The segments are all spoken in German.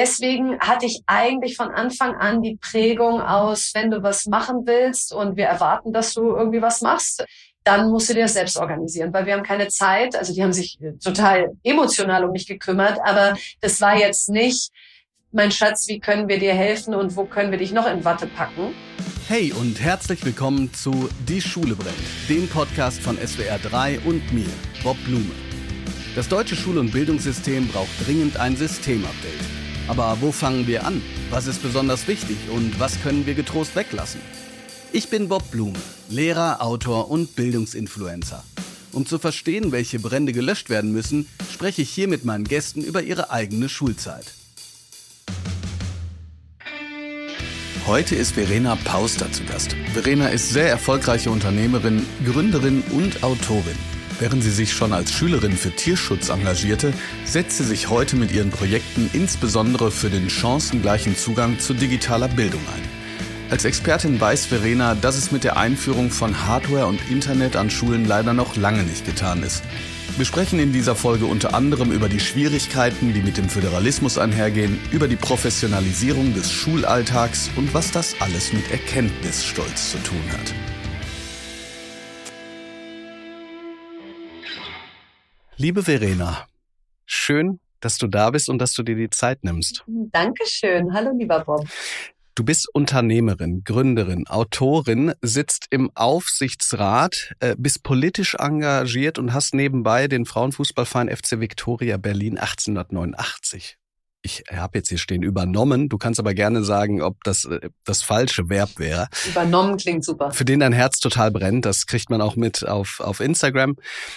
deswegen hatte ich eigentlich von Anfang an die Prägung aus, wenn du was machen willst und wir erwarten, dass du irgendwie was machst, dann musst du dir das selbst organisieren, weil wir haben keine Zeit. Also die haben sich total emotional um mich gekümmert, aber das war jetzt nicht, mein Schatz, wie können wir dir helfen und wo können wir dich noch in Watte packen? Hey und herzlich willkommen zu Die Schule brennt, dem Podcast von SWR 3 und mir, Bob Blume. Das deutsche Schul- und Bildungssystem braucht dringend ein Systemupdate. Aber wo fangen wir an? Was ist besonders wichtig und was können wir getrost weglassen? Ich bin Bob Blume, Lehrer, Autor und Bildungsinfluencer. Um zu verstehen, welche Brände gelöscht werden müssen, spreche ich hier mit meinen Gästen über ihre eigene Schulzeit. Heute ist Verena Pauster zu Gast. Verena ist sehr erfolgreiche Unternehmerin, Gründerin und Autorin. Während sie sich schon als Schülerin für Tierschutz engagierte, setzt sie sich heute mit ihren Projekten insbesondere für den chancengleichen Zugang zu digitaler Bildung ein. Als Expertin weiß Verena, dass es mit der Einführung von Hardware und Internet an Schulen leider noch lange nicht getan ist. Wir sprechen in dieser Folge unter anderem über die Schwierigkeiten, die mit dem Föderalismus einhergehen, über die Professionalisierung des Schulalltags und was das alles mit Erkenntnisstolz zu tun hat. Liebe Verena, schön, dass du da bist und dass du dir die Zeit nimmst. Dankeschön. Hallo, lieber Bob. Du bist Unternehmerin, Gründerin, Autorin, sitzt im Aufsichtsrat, äh, bist politisch engagiert und hast nebenbei den Frauenfußballverein FC Victoria Berlin 1889 ich habe jetzt hier stehen übernommen. Du kannst aber gerne sagen, ob das äh, das falsche Verb wäre. Übernommen klingt super. Für den dein Herz total brennt, das kriegt man auch mit auf, auf Instagram.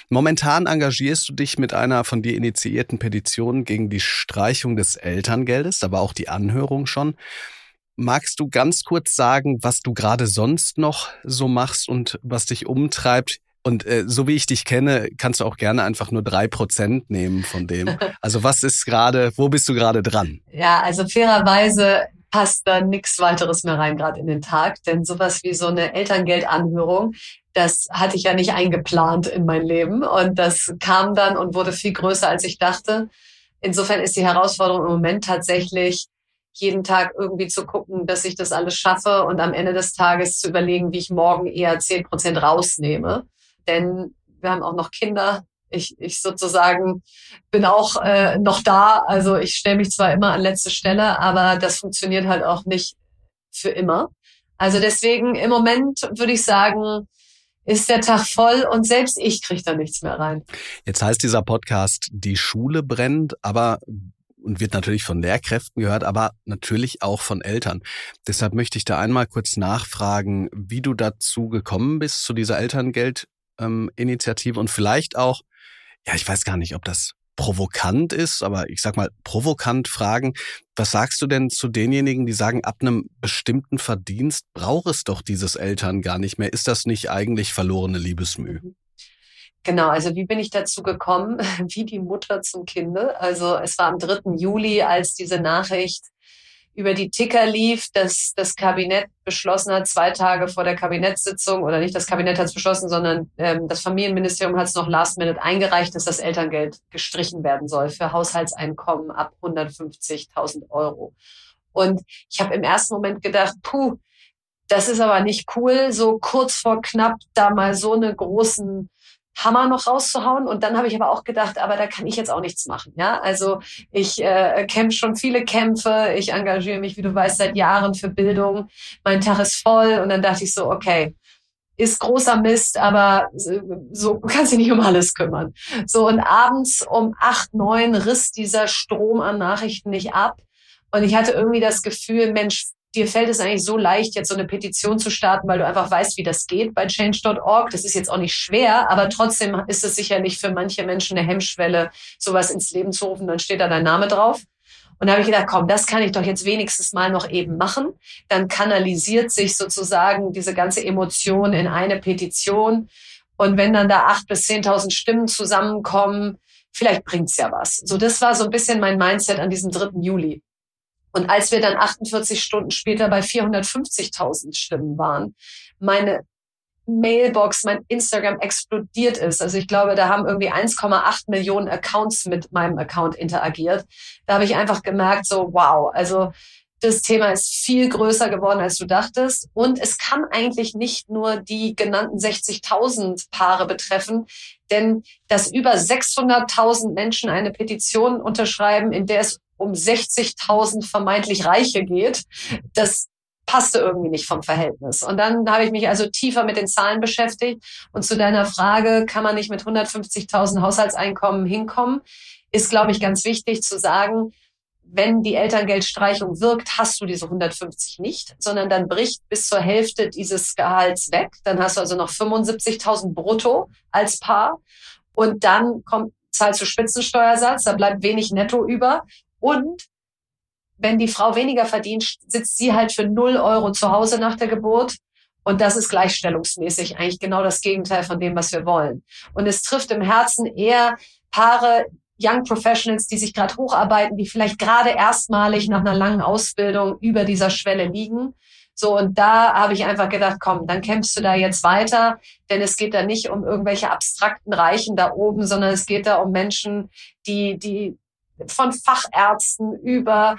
Momentan engagierst du dich mit einer von dir initiierten Petition gegen die Streichung des Elterngeldes, aber auch die Anhörung schon. Magst du ganz kurz sagen, was du gerade sonst noch so machst und was dich umtreibt? Und äh, so wie ich dich kenne, kannst du auch gerne einfach nur drei Prozent nehmen von dem. Also was ist gerade, wo bist du gerade dran? Ja, also fairerweise passt da nichts weiteres mehr rein gerade in den Tag, denn sowas wie so eine Elterngeldanhörung, das hatte ich ja nicht eingeplant in mein Leben und das kam dann und wurde viel größer, als ich dachte. Insofern ist die Herausforderung im Moment tatsächlich, jeden Tag irgendwie zu gucken, dass ich das alles schaffe und am Ende des Tages zu überlegen, wie ich morgen eher zehn Prozent rausnehme denn wir haben auch noch Kinder. Ich, ich sozusagen bin auch äh, noch da. Also ich stelle mich zwar immer an letzte Stelle, aber das funktioniert halt auch nicht für immer. Also deswegen im Moment würde ich sagen, ist der Tag voll und selbst ich kriege da nichts mehr rein. Jetzt heißt dieser Podcast, die Schule brennt, aber und wird natürlich von Lehrkräften gehört, aber natürlich auch von Eltern. Deshalb möchte ich da einmal kurz nachfragen, wie du dazu gekommen bist zu dieser Elterngeld ähm, Initiative und vielleicht auch, ja, ich weiß gar nicht, ob das provokant ist, aber ich sag mal provokant fragen, was sagst du denn zu denjenigen, die sagen, ab einem bestimmten Verdienst braucht es doch dieses Eltern gar nicht mehr? Ist das nicht eigentlich verlorene Liebesmüh? Mhm. Genau, also wie bin ich dazu gekommen? Wie die Mutter zum Kinde. Also es war am 3. Juli, als diese Nachricht über die Ticker lief, dass das Kabinett beschlossen hat, zwei Tage vor der Kabinettssitzung, oder nicht das Kabinett hat es beschlossen, sondern ähm, das Familienministerium hat es noch last minute eingereicht, dass das Elterngeld gestrichen werden soll für Haushaltseinkommen ab 150.000 Euro. Und ich habe im ersten Moment gedacht, puh, das ist aber nicht cool, so kurz vor knapp da mal so eine großen Hammer noch rauszuhauen. Und dann habe ich aber auch gedacht, aber da kann ich jetzt auch nichts machen. Ja, also ich äh, kämpfe schon viele Kämpfe. Ich engagiere mich, wie du weißt, seit Jahren für Bildung. Mein Tag ist voll. Und dann dachte ich so, okay, ist großer Mist, aber so kannst dich nicht um alles kümmern. So und abends um acht, neun riss dieser Strom an Nachrichten nicht ab. Und ich hatte irgendwie das Gefühl, Mensch, dir fällt es eigentlich so leicht, jetzt so eine Petition zu starten, weil du einfach weißt, wie das geht bei change.org. Das ist jetzt auch nicht schwer, aber trotzdem ist es sicherlich für manche Menschen eine Hemmschwelle, sowas ins Leben zu rufen. Dann steht da dein Name drauf. Und da habe ich gedacht, komm, das kann ich doch jetzt wenigstens mal noch eben machen. Dann kanalisiert sich sozusagen diese ganze Emotion in eine Petition. Und wenn dann da acht bis zehntausend Stimmen zusammenkommen, vielleicht bringt's ja was. So, das war so ein bisschen mein Mindset an diesem 3. Juli. Und als wir dann 48 Stunden später bei 450.000 Stimmen waren, meine Mailbox, mein Instagram explodiert ist. Also ich glaube, da haben irgendwie 1,8 Millionen Accounts mit meinem Account interagiert. Da habe ich einfach gemerkt, so wow, also das Thema ist viel größer geworden, als du dachtest. Und es kann eigentlich nicht nur die genannten 60.000 Paare betreffen, denn dass über 600.000 Menschen eine Petition unterschreiben, in der es um 60.000 vermeintlich Reiche geht, das passte irgendwie nicht vom Verhältnis. Und dann habe ich mich also tiefer mit den Zahlen beschäftigt. Und zu deiner Frage, kann man nicht mit 150.000 Haushaltseinkommen hinkommen, ist, glaube ich, ganz wichtig zu sagen, wenn die Elterngeldstreichung wirkt, hast du diese 150 nicht, sondern dann bricht bis zur Hälfte dieses Gehalts weg. Dann hast du also noch 75.000 brutto als Paar. Und dann kommt, zahlst du Spitzensteuersatz, da bleibt wenig netto über. Und wenn die Frau weniger verdient, sitzt sie halt für null Euro zu Hause nach der Geburt. Und das ist gleichstellungsmäßig eigentlich genau das Gegenteil von dem, was wir wollen. Und es trifft im Herzen eher Paare, Young Professionals, die sich gerade hocharbeiten, die vielleicht gerade erstmalig nach einer langen Ausbildung über dieser Schwelle liegen. So, und da habe ich einfach gedacht, komm, dann kämpfst du da jetzt weiter, denn es geht da nicht um irgendwelche abstrakten Reichen da oben, sondern es geht da um Menschen, die, die von Fachärzten über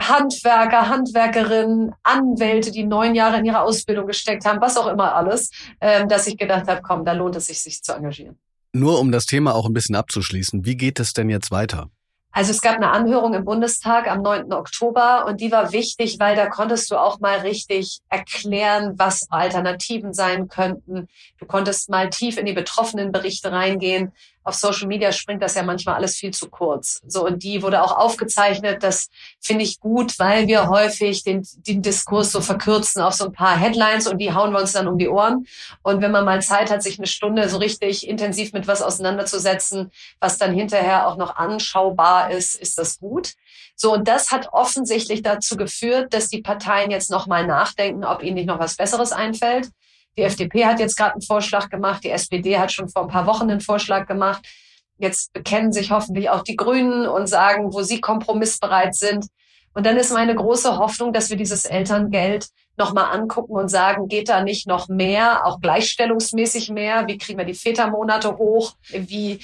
Handwerker, Handwerkerinnen, Anwälte, die neun Jahre in ihre Ausbildung gesteckt haben, was auch immer alles, ähm, dass ich gedacht habe, komm, da lohnt es sich, sich zu engagieren. Nur um das Thema auch ein bisschen abzuschließen, wie geht es denn jetzt weiter? Also es gab eine Anhörung im Bundestag am 9. Oktober und die war wichtig, weil da konntest du auch mal richtig erklären, was Alternativen sein könnten. Du konntest mal tief in die betroffenen Berichte reingehen auf Social Media springt das ja manchmal alles viel zu kurz. So, und die wurde auch aufgezeichnet. Das finde ich gut, weil wir häufig den, den Diskurs so verkürzen auf so ein paar Headlines und die hauen wir uns dann um die Ohren. Und wenn man mal Zeit hat, sich eine Stunde so richtig intensiv mit was auseinanderzusetzen, was dann hinterher auch noch anschaubar ist, ist das gut. So, und das hat offensichtlich dazu geführt, dass die Parteien jetzt nochmal nachdenken, ob ihnen nicht noch was Besseres einfällt. Die FDP hat jetzt gerade einen Vorschlag gemacht, die SPD hat schon vor ein paar Wochen einen Vorschlag gemacht. Jetzt bekennen sich hoffentlich auch die Grünen und sagen, wo sie kompromissbereit sind. Und dann ist meine große Hoffnung, dass wir dieses Elterngeld nochmal angucken und sagen, geht da nicht noch mehr, auch gleichstellungsmäßig mehr? Wie kriegen wir die Vätermonate hoch? Wie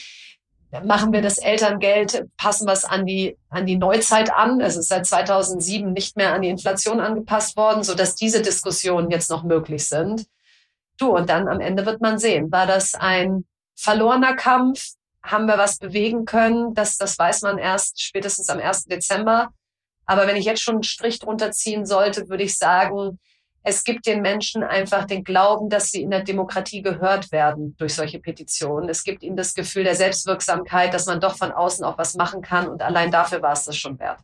machen wir das Elterngeld, passen wir es an die, an die Neuzeit an? Es ist seit 2007 nicht mehr an die Inflation angepasst worden, so dass diese Diskussionen jetzt noch möglich sind. Du, und dann am Ende wird man sehen, war das ein verlorener Kampf? Haben wir was bewegen können? Das, das weiß man erst spätestens am 1. Dezember. Aber wenn ich jetzt schon einen Strich drunter ziehen sollte, würde ich sagen, es gibt den Menschen einfach den Glauben, dass sie in der Demokratie gehört werden durch solche Petitionen. Es gibt ihnen das Gefühl der Selbstwirksamkeit, dass man doch von außen auch was machen kann. Und allein dafür war es das schon wert.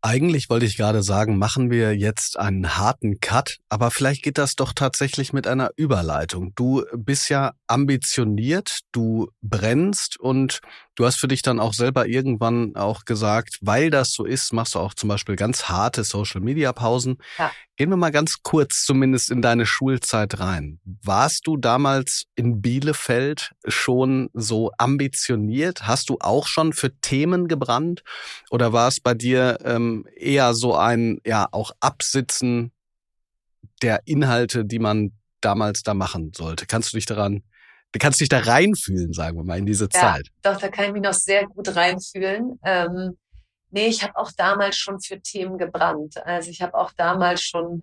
Eigentlich wollte ich gerade sagen, machen wir jetzt einen harten Cut, aber vielleicht geht das doch tatsächlich mit einer Überleitung. Du bist ja ambitioniert, du brennst und du hast für dich dann auch selber irgendwann auch gesagt, weil das so ist, machst du auch zum Beispiel ganz harte Social-Media-Pausen. Ja. Gehen wir mal ganz kurz zumindest in deine Schulzeit rein. Warst du damals in Bielefeld schon so ambitioniert? Hast du auch schon für Themen gebrannt? Oder war es bei dir ähm, eher so ein, ja, auch Absitzen der Inhalte, die man damals da machen sollte? Kannst du dich daran, du kannst dich da reinfühlen, sagen wir mal, in diese ja, Zeit? Doch, da kann ich mich noch sehr gut reinfühlen. Ähm Nee, ich habe auch damals schon für Themen gebrannt. Also ich habe auch damals schon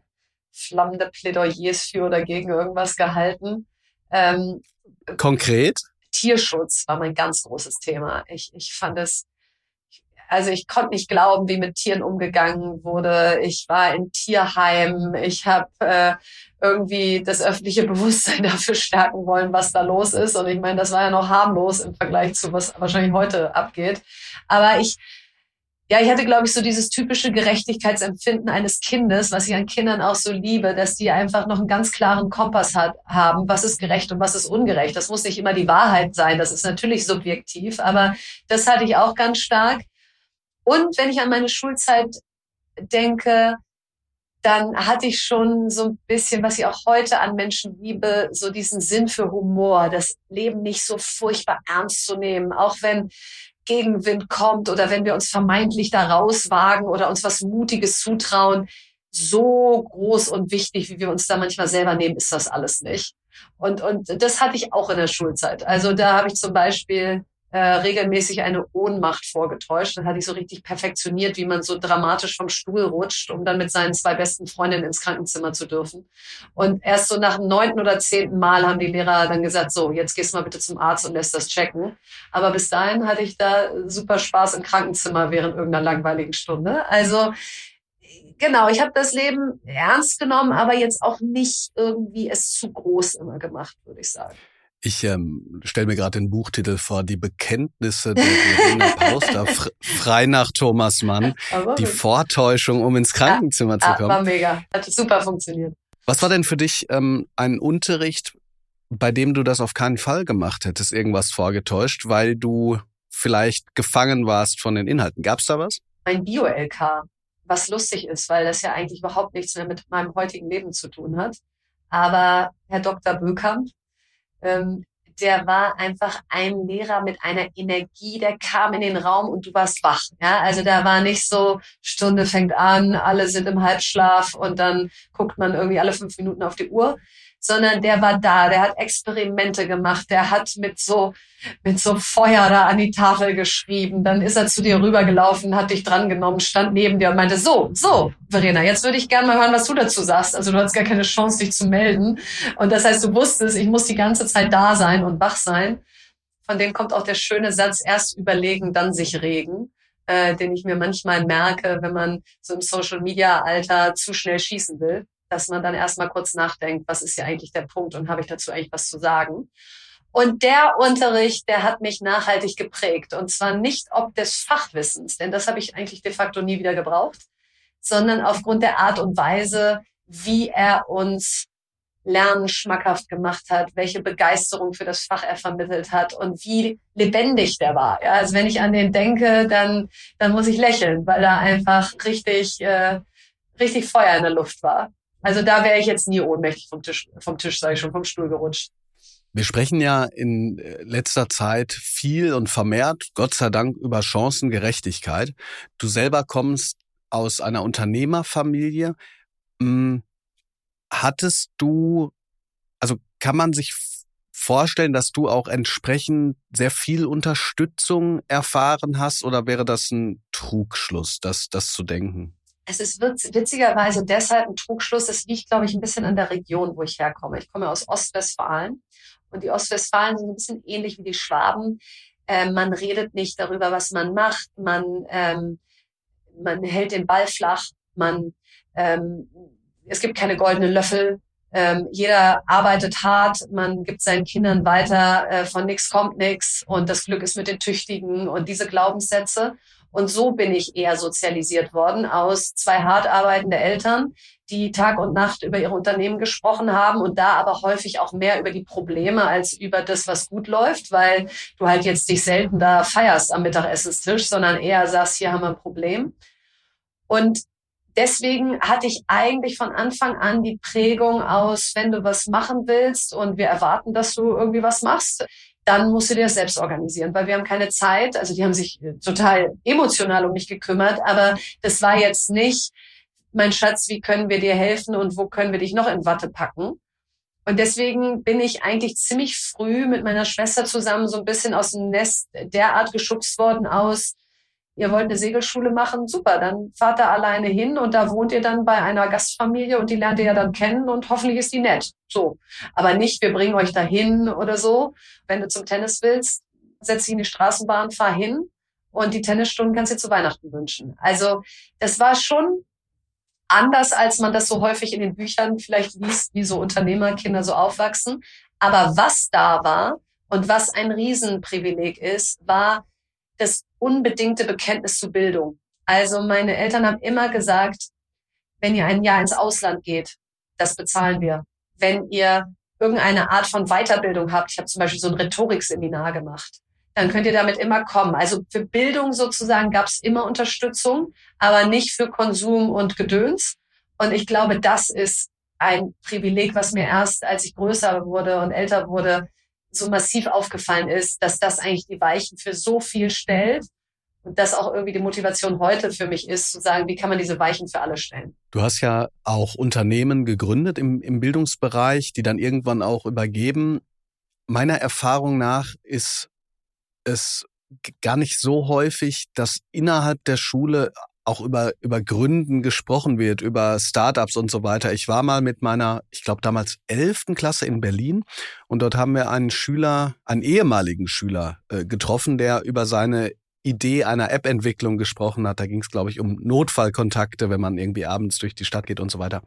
flammende Plädoyers für oder gegen irgendwas gehalten. Ähm, Konkret? Tierschutz war mein ganz großes Thema. Ich, ich fand es, also ich konnte nicht glauben, wie mit Tieren umgegangen wurde. Ich war in Tierheim. Ich habe äh, irgendwie das öffentliche Bewusstsein dafür stärken wollen, was da los ist. Und ich meine, das war ja noch harmlos im Vergleich zu was wahrscheinlich heute abgeht. Aber ich ja, ich hatte, glaube ich, so dieses typische Gerechtigkeitsempfinden eines Kindes, was ich an Kindern auch so liebe, dass die einfach noch einen ganz klaren Kompass hat, haben, was ist gerecht und was ist ungerecht. Das muss nicht immer die Wahrheit sein, das ist natürlich subjektiv, aber das hatte ich auch ganz stark. Und wenn ich an meine Schulzeit denke, dann hatte ich schon so ein bisschen, was ich auch heute an Menschen liebe, so diesen Sinn für Humor, das Leben nicht so furchtbar ernst zu nehmen, auch wenn Gegenwind kommt oder wenn wir uns vermeintlich da rauswagen oder uns was Mutiges zutrauen, so groß und wichtig, wie wir uns da manchmal selber nehmen, ist das alles nicht. Und, und das hatte ich auch in der Schulzeit. Also da habe ich zum Beispiel äh, regelmäßig eine Ohnmacht vorgetäuscht. Dann hatte ich so richtig perfektioniert, wie man so dramatisch vom Stuhl rutscht, um dann mit seinen zwei besten Freundinnen ins Krankenzimmer zu dürfen. Und erst so nach dem neunten oder zehnten Mal haben die Lehrer dann gesagt, so, jetzt gehst du mal bitte zum Arzt und lässt das checken. Aber bis dahin hatte ich da super Spaß im Krankenzimmer während irgendeiner langweiligen Stunde. Also genau, ich habe das Leben ernst genommen, aber jetzt auch nicht irgendwie es zu groß immer gemacht, würde ich sagen. Ich ähm, stelle mir gerade den Buchtitel vor, die Bekenntnisse der Irene Pauster, frei nach Thomas Mann, die Vortäuschung, um ins Krankenzimmer ja, zu kommen. War mega, hat super funktioniert. Was war denn für dich ähm, ein Unterricht, bei dem du das auf keinen Fall gemacht hättest, irgendwas vorgetäuscht, weil du vielleicht gefangen warst von den Inhalten? Gab's da was? Ein Bio-LK, was lustig ist, weil das ja eigentlich überhaupt nichts mehr mit meinem heutigen Leben zu tun hat. Aber Herr Dr. Bökamp, ähm, der war einfach ein Lehrer mit einer Energie, der kam in den Raum und du warst wach. Ja, also da war nicht so, Stunde fängt an, alle sind im Halbschlaf und dann guckt man irgendwie alle fünf Minuten auf die Uhr, sondern der war da, der hat Experimente gemacht, der hat mit so, mit so Feuer da an die Tafel geschrieben, dann ist er zu dir rübergelaufen, hat dich drangenommen, stand neben dir und meinte, so, so, Verena, jetzt würde ich gerne mal hören, was du dazu sagst. Also du hattest gar keine Chance, dich zu melden. Und das heißt, du wusstest, ich muss die ganze Zeit da sein und wach sein. Von dem kommt auch der schöne Satz, erst überlegen, dann sich regen. Äh, den ich mir manchmal merke, wenn man so im Social-Media-Alter zu schnell schießen will dass man dann erstmal kurz nachdenkt, was ist ja eigentlich der Punkt und habe ich dazu eigentlich was zu sagen. Und der Unterricht, der hat mich nachhaltig geprägt. Und zwar nicht ob des Fachwissens, denn das habe ich eigentlich de facto nie wieder gebraucht, sondern aufgrund der Art und Weise, wie er uns Lernen schmackhaft gemacht hat, welche Begeisterung für das Fach er vermittelt hat und wie lebendig der war. Ja, also wenn ich an den denke, dann, dann muss ich lächeln, weil er einfach richtig, äh, richtig Feuer in der Luft war. Also da wäre ich jetzt nie ohnmächtig vom Tisch, vom Tisch, sage ich schon, vom Stuhl gerutscht. Wir sprechen ja in äh, letzter Zeit viel und vermehrt, Gott sei Dank, über Chancengerechtigkeit. Du selber kommst aus einer Unternehmerfamilie. Hm, hattest du, also kann man sich vorstellen, dass du auch entsprechend sehr viel Unterstützung erfahren hast oder wäre das ein Trugschluss, das, das zu denken? Es ist witzigerweise deshalb ein Trugschluss. Es liegt, glaube ich, ein bisschen an der Region, wo ich herkomme. Ich komme aus Ostwestfalen und die Ostwestfalen sind ein bisschen ähnlich wie die Schwaben. Ähm, man redet nicht darüber, was man macht. Man, ähm, man hält den Ball flach. Man, ähm, es gibt keine goldenen Löffel. Ähm, jeder arbeitet hart, man gibt seinen Kindern weiter, äh, von nichts kommt nichts und das Glück ist mit den Tüchtigen und diese Glaubenssätze. Und so bin ich eher sozialisiert worden aus zwei hart arbeitende Eltern, die Tag und Nacht über ihre Unternehmen gesprochen haben und da aber häufig auch mehr über die Probleme als über das, was gut läuft, weil du halt jetzt dich selten da feierst am Mittagessenstisch, sondern eher sagst, hier haben wir ein Problem. Und deswegen hatte ich eigentlich von Anfang an die Prägung aus, wenn du was machen willst und wir erwarten, dass du irgendwie was machst, dann musst du dir das selbst organisieren, weil wir haben keine Zeit. Also die haben sich äh, total emotional um mich gekümmert, aber das war jetzt nicht, mein Schatz, wie können wir dir helfen und wo können wir dich noch in Watte packen? Und deswegen bin ich eigentlich ziemlich früh mit meiner Schwester zusammen so ein bisschen aus dem Nest derart geschubst worden aus, ihr wollt eine Segelschule machen, super, dann fahrt da alleine hin und da wohnt ihr dann bei einer Gastfamilie und die lernt ihr ja dann kennen und hoffentlich ist die nett. So. Aber nicht, wir bringen euch dahin oder so. Wenn du zum Tennis willst, setz dich in die Straßenbahn, fahr hin und die Tennisstunden kannst du dir zu Weihnachten wünschen. Also, das war schon anders, als man das so häufig in den Büchern vielleicht liest, wie so Unternehmerkinder so aufwachsen. Aber was da war und was ein Riesenprivileg ist, war, das unbedingte Bekenntnis zu Bildung. Also meine Eltern haben immer gesagt, wenn ihr ein Jahr ins Ausland geht, das bezahlen wir. Wenn ihr irgendeine Art von Weiterbildung habt, ich habe zum Beispiel so ein Rhetorikseminar gemacht, dann könnt ihr damit immer kommen. Also für Bildung sozusagen gab es immer Unterstützung, aber nicht für Konsum und Gedöns. Und ich glaube, das ist ein Privileg, was mir erst, als ich größer wurde und älter wurde, so massiv aufgefallen ist, dass das eigentlich die Weichen für so viel stellt Und das auch irgendwie die Motivation heute für mich ist, zu sagen, wie kann man diese Weichen für alle stellen. Du hast ja auch Unternehmen gegründet im, im Bildungsbereich, die dann irgendwann auch übergeben. Meiner Erfahrung nach ist es gar nicht so häufig, dass innerhalb der Schule auch über, über Gründen gesprochen wird, über Startups und so weiter. Ich war mal mit meiner, ich glaube damals elften Klasse in Berlin und dort haben wir einen Schüler, einen ehemaligen Schüler äh, getroffen, der über seine Idee einer App-Entwicklung gesprochen hat. Da ging es, glaube ich, um Notfallkontakte, wenn man irgendwie abends durch die Stadt geht und so weiter.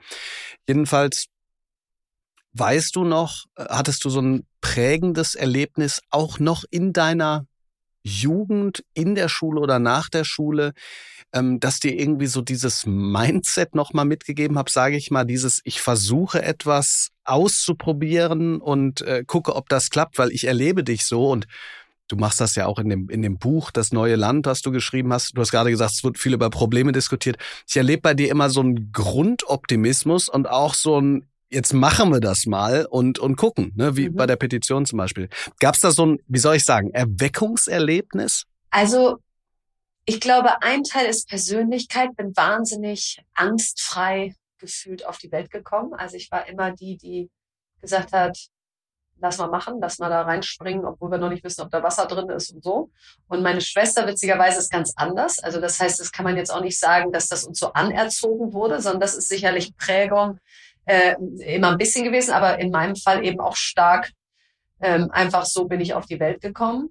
Jedenfalls weißt du noch, äh, hattest du so ein prägendes Erlebnis auch noch in deiner Jugend in der Schule oder nach der Schule, ähm, dass dir irgendwie so dieses Mindset nochmal mitgegeben habe, sage ich mal, dieses ich versuche etwas auszuprobieren und äh, gucke, ob das klappt, weil ich erlebe dich so und Du machst das ja auch in dem, in dem Buch, das neue Land, was du geschrieben hast. Du hast gerade gesagt, es wird viel über Probleme diskutiert. Ich erlebe bei dir immer so einen Grundoptimismus und auch so ein jetzt machen wir das mal und, und gucken, ne? wie mhm. bei der Petition zum Beispiel. Gab es da so ein, wie soll ich sagen, Erweckungserlebnis? Also ich glaube, ein Teil ist Persönlichkeit, bin wahnsinnig angstfrei gefühlt auf die Welt gekommen. Also ich war immer die, die gesagt hat, lass mal machen, lass mal da reinspringen, obwohl wir noch nicht wissen, ob da Wasser drin ist und so. Und meine Schwester witzigerweise ist ganz anders. Also das heißt, das kann man jetzt auch nicht sagen, dass das uns so anerzogen wurde, sondern das ist sicherlich Prägung äh, immer ein bisschen gewesen, aber in meinem Fall eben auch stark. Ähm, einfach so bin ich auf die Welt gekommen.